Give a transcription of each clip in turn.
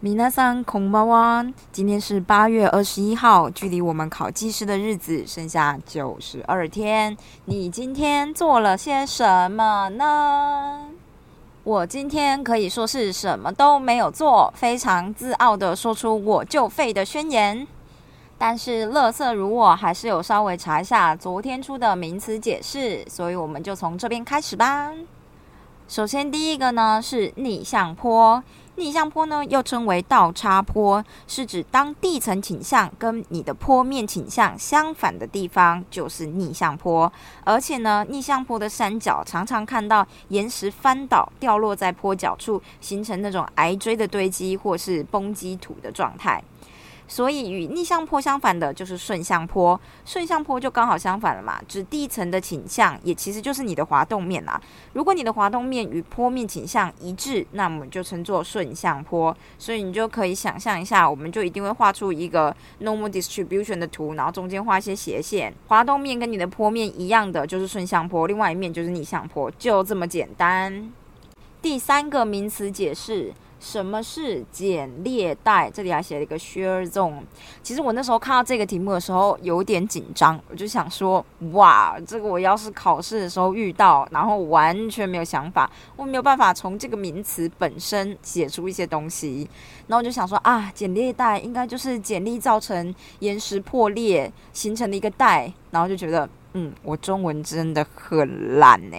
米娜桑空巴哇，今天是八月二十一号，距离我们考技师的日子剩下九十二天。你今天做了些什么呢？我今天可以说是什么都没有做，非常自傲的说出我就废的宣言。但是，乐色如我，还是有稍微查一下昨天出的名词解释，所以我们就从这边开始吧。首先，第一个呢是逆向坡。逆向坡呢，又称为倒插坡，是指当地层倾向跟你的坡面倾向相反的地方，就是逆向坡。而且呢，逆向坡的山脚常常看到岩石翻倒，掉落在坡脚处，形成那种矮锥的堆积或是崩积土的状态。所以与逆向坡相反的就是顺向坡，顺向坡就刚好相反了嘛，指地层的倾向，也其实就是你的滑动面啦。如果你的滑动面与坡面倾向一致，那我们就称作顺向坡。所以你就可以想象一下，我们就一定会画出一个 normal distribution 的图，然后中间画一些斜线，滑动面跟你的坡面一样的就是顺向坡，另外一面就是逆向坡，就这么简单。第三个名词解释。什么是剪裂带？这里还写了一个 shear zone。其实我那时候看到这个题目的时候有点紧张，我就想说，哇，这个我要是考试的时候遇到，然后完全没有想法，我没有办法从这个名词本身写出一些东西。然后我就想说，啊，剪裂带应该就是剪力造成岩石破裂形成的一个带。然后就觉得，嗯，我中文真的很烂呢。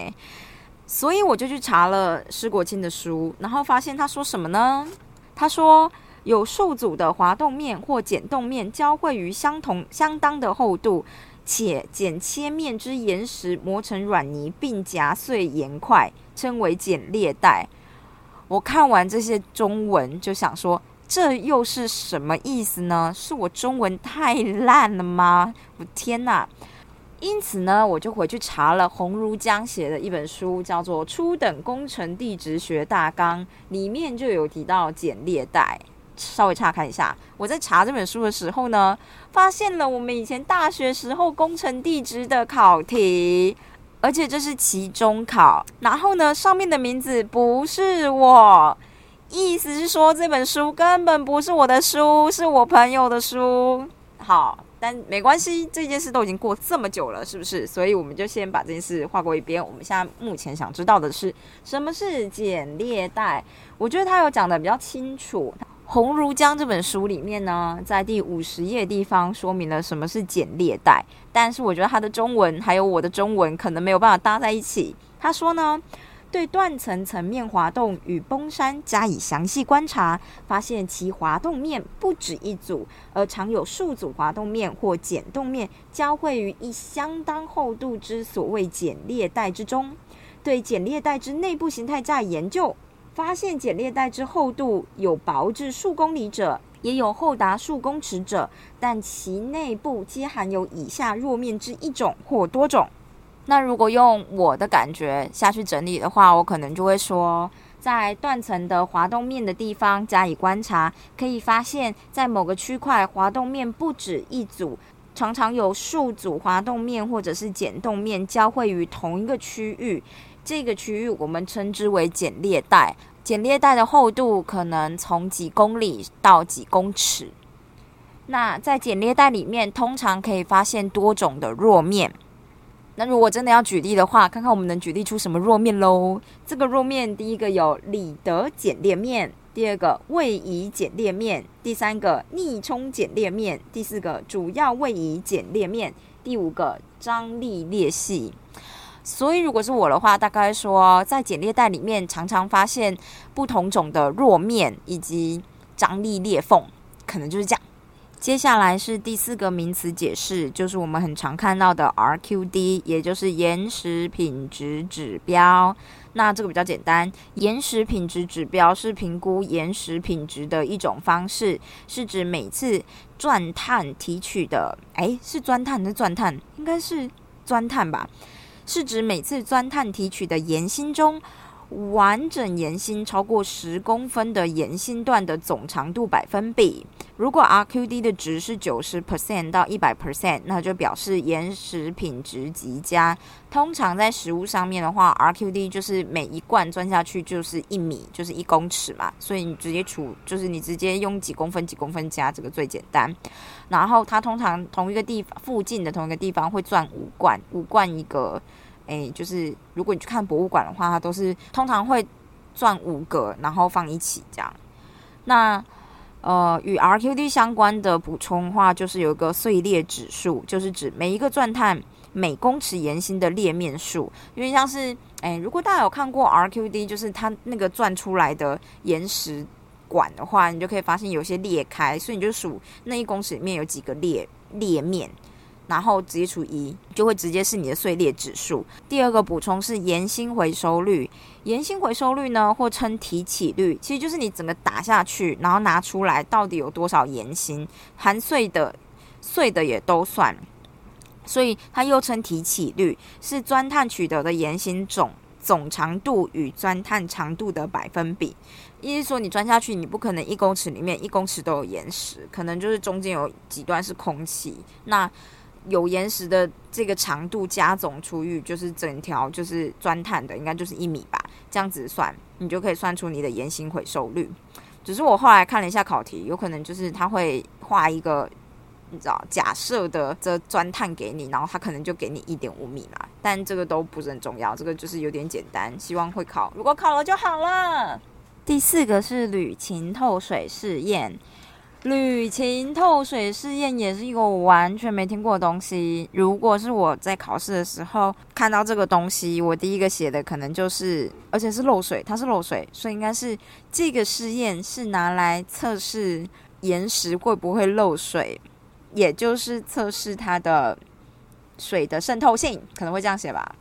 所以我就去查了施国清的书，然后发现他说什么呢？他说有数组的滑动面或剪动面交汇于相同相当的厚度，且剪切面之岩石磨成软泥并夹碎岩块，称为剪裂带。我看完这些中文就想说，这又是什么意思呢？是我中文太烂了吗？我天哪！因此呢，我就回去查了洪如江写的一本书，叫做《初等工程地质学大纲》，里面就有提到剪裂带。稍微查看一下，我在查这本书的时候呢，发现了我们以前大学时候工程地质的考题，而且这是期中考。然后呢，上面的名字不是我，意思是说这本书根本不是我的书，是我朋友的书。好。但没关系，这件事都已经过这么久了，是不是？所以我们就先把这件事划过一边。我们现在目前想知道的是，什么是剪裂带？我觉得他有讲的比较清楚。《红如江》这本书里面呢，在第五十页地方说明了什么是剪裂带，但是我觉得他的中文还有我的中文可能没有办法搭在一起。他说呢。对断层层面滑动与崩山加以详细观察，发现其滑动面不止一组，而常有数组滑动面或剪动面交汇于一相当厚度之所谓剪裂带之中。对剪裂带之内部形态加以研究，发现剪裂带之厚度有薄至数公里者，也有厚达数公尺者，但其内部皆含有以下弱面之一种或多种。那如果用我的感觉下去整理的话，我可能就会说，在断层的滑动面的地方加以观察，可以发现，在某个区块滑动面不止一组，常常有数组滑动面或者是剪动面交汇于同一个区域。这个区域我们称之为剪裂带。剪裂带的厚度可能从几公里到几公尺。那在剪裂带里面，通常可以发现多种的弱面。那如果真的要举例的话，看看我们能举例出什么弱面喽？这个弱面，第一个有里德剪裂面，第二个位移剪裂面，第三个逆冲剪裂面，第四个主要位移剪裂面，第五个张力裂隙。所以如果是我的话，大概说在剪裂带里面常常发现不同种的弱面以及张力裂缝，可能就是这样。接下来是第四个名词解释，就是我们很常看到的 RQD，也就是岩石品质指标。那这个比较简单，岩石品质指标是评估岩石品质的一种方式，是指每次钻探提取的，诶，是钻探是钻探？应该是钻探吧？是指每次钻探提取的岩芯中。完整岩心超过十公分的岩心段的总长度百分比。如果 RQD 的值是九十 percent 到一百 percent，那就表示岩石品质极佳。通常在实物上面的话，RQD 就是每一罐钻下去就是一米，就是一公尺嘛，所以你直接除，就是你直接用几公分几公分加，这个最简单。然后它通常同一个地方附近的同一个地方会钻五罐，五罐一个，诶，就是如果你去看博物馆的话，它都是通常会转五个，然后放一起这样。那呃，与 RQD 相关的补充话，就是有一个碎裂指数，就是指每一个钻探每公尺岩心的裂面数。因为像是，哎，如果大家有看过 RQD，就是它那个钻出来的岩石管的话，你就可以发现有些裂开，所以你就数那一公尺里面有几个裂裂面。然后直接除一，就会直接是你的碎裂指数。第二个补充是岩心回收率，岩心回收率呢，或称提起率，其实就是你整个打下去，然后拿出来到底有多少岩心，含碎的、碎的也都算。所以它又称提起率，是钻探取得的岩心总总长度与钻探长度的百分比。意思说，你钻下去，你不可能一公尺里面一公尺都有岩石，可能就是中间有几段是空气。那有岩石的这个长度加总除以就是整条就是钻探的，应该就是一米吧，这样子算，你就可以算出你的岩芯回收率。只是我后来看了一下考题，有可能就是他会画一个你知道假设的这钻探给你，然后他可能就给你一点五米啦，但这个都不是很重要，这个就是有点简单，希望会考，如果考了就好了。第四个是铝琴透水试验。铝琴透水试验也是一个我完全没听过的东西。如果是我在考试的时候看到这个东西，我第一个写的可能就是，而且是漏水，它是漏水，所以应该是这个试验是拿来测试岩石会不会漏水，也就是测试它的水的渗透性，可能会这样写吧。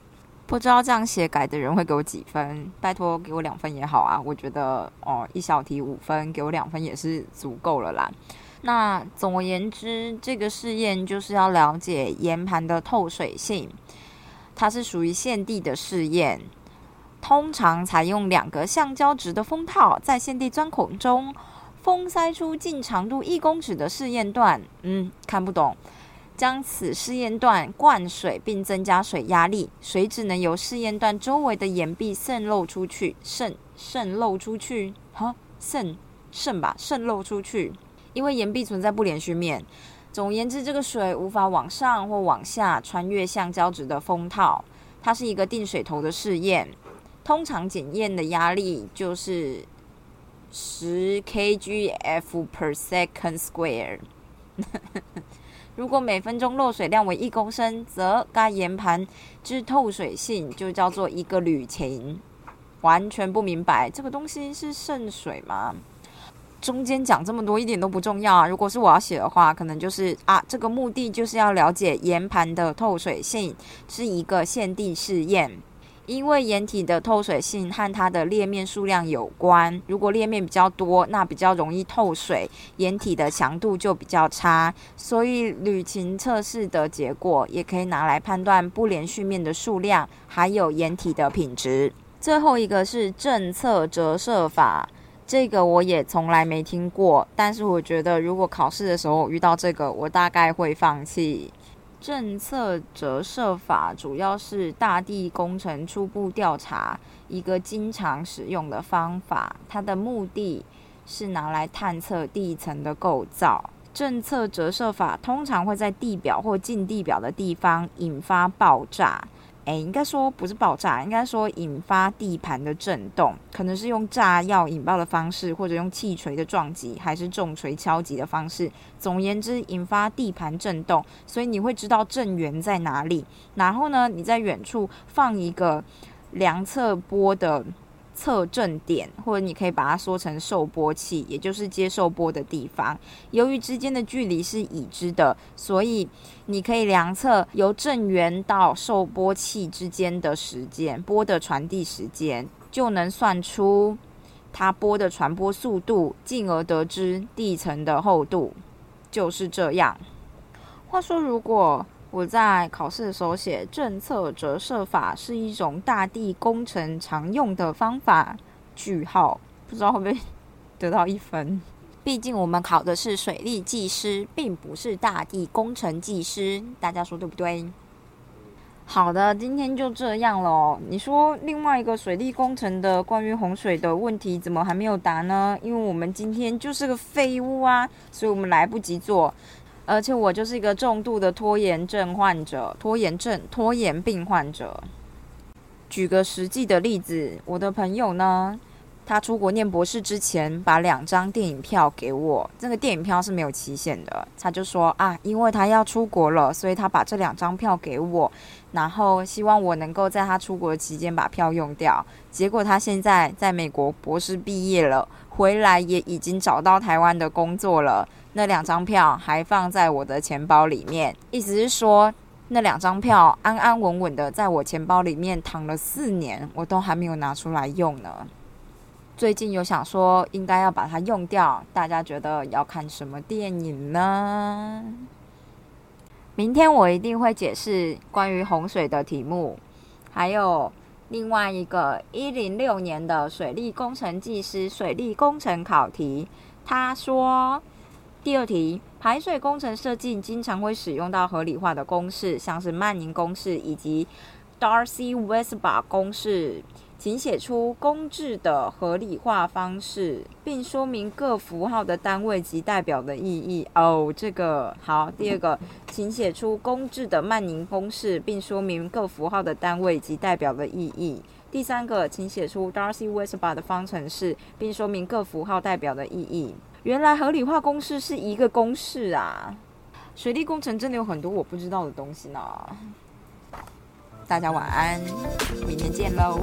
不知道这样写改的人会给我几分？拜托给我两分也好啊！我觉得哦，一小题五分，给我两分也是足够了啦。那总而言之，这个试验就是要了解岩盘的透水性，它是属于现地的试验，通常采用两个橡胶质的封套，在现地钻孔中封塞出近长度一公尺的试验段。嗯，看不懂。将此试验段灌水，并增加水压力，水只能由试验段周围的岩壁渗漏出去，渗渗漏出去，哈，渗渗吧，渗漏出去。因为岩壁存在不连续面，总而言之，这个水无法往上或往下穿越橡胶质的封套。它是一个定水头的试验，通常检验的压力就是十 kgf per second square。如果每分钟漏水量为一公升，则该岩盘之透水性就叫做一个铝琴。完全不明白这个东西是渗水吗？中间讲这么多一点都不重要啊！如果是我要写的话，可能就是啊，这个目的就是要了解岩盘的透水性，是一个限定试验。因为岩体的透水性和它的裂面数量有关，如果裂面比较多，那比较容易透水，岩体的强度就比较差。所以旅行测试的结果也可以拿来判断不连续面的数量，还有岩体的品质。最后一个是正侧折射法，这个我也从来没听过，但是我觉得如果考试的时候遇到这个，我大概会放弃。政策折射法主要是大地工程初步调查一个经常使用的方法，它的目的是拿来探测地层的构造。政策折射法通常会在地表或近地表的地方引发爆炸。哎，应该说不是爆炸，应该说引发地盘的震动，可能是用炸药引爆的方式，或者用气锤的撞击，还是重锤敲击的方式。总而言之，引发地盘震动，所以你会知道震源在哪里。然后呢，你在远处放一个量测波的。测震点，或者你可以把它说成受波器，也就是接受波的地方。由于之间的距离是已知的，所以你可以量测由震源到受波器之间的时间，波的传递时间，就能算出它波的传播速度，进而得知地层的厚度。就是这样。话说，如果我在考试的时候写政策折射法是一种大地工程常用的方法。句号，不知道会不会 得到一分？毕竟我们考的是水利技师，并不是大地工程技师，大家说对不对？好的，今天就这样喽。你说另外一个水利工程的关于洪水的问题，怎么还没有答呢？因为我们今天就是个废物啊，所以我们来不及做。而且我就是一个重度的拖延症患者，拖延症、拖延病患者。举个实际的例子，我的朋友呢？他出国念博士之前，把两张电影票给我。这个电影票是没有期限的。他就说啊，因为他要出国了，所以他把这两张票给我，然后希望我能够在他出国期间把票用掉。结果他现在在美国博士毕业了，回来也已经找到台湾的工作了。那两张票还放在我的钱包里面，意思是说，那两张票安安稳稳的在我钱包里面躺了四年，我都还没有拿出来用呢。最近有想说应该要把它用掉，大家觉得要看什么电影呢？明天我一定会解释关于洪水的题目，还有另外一个一零六年的水利工程技师水利工程考题。他说，第二题排水工程设计经常会使用到合理化的公式，像是曼宁公式以及 Darcy-Weisbach 公式。请写出公制的合理化方式，并说明各符号的单位及代表的意义。哦，这个好。第二个，请写出公制的曼宁公式，并说明各符号的单位及代表的意义。第三个，请写出 Darcy-Weisbach 的方程式，并说明各符号代表的意义。原来合理化公式是一个公式啊！水利工程真的有很多我不知道的东西呢。大家晚安，明天见喽。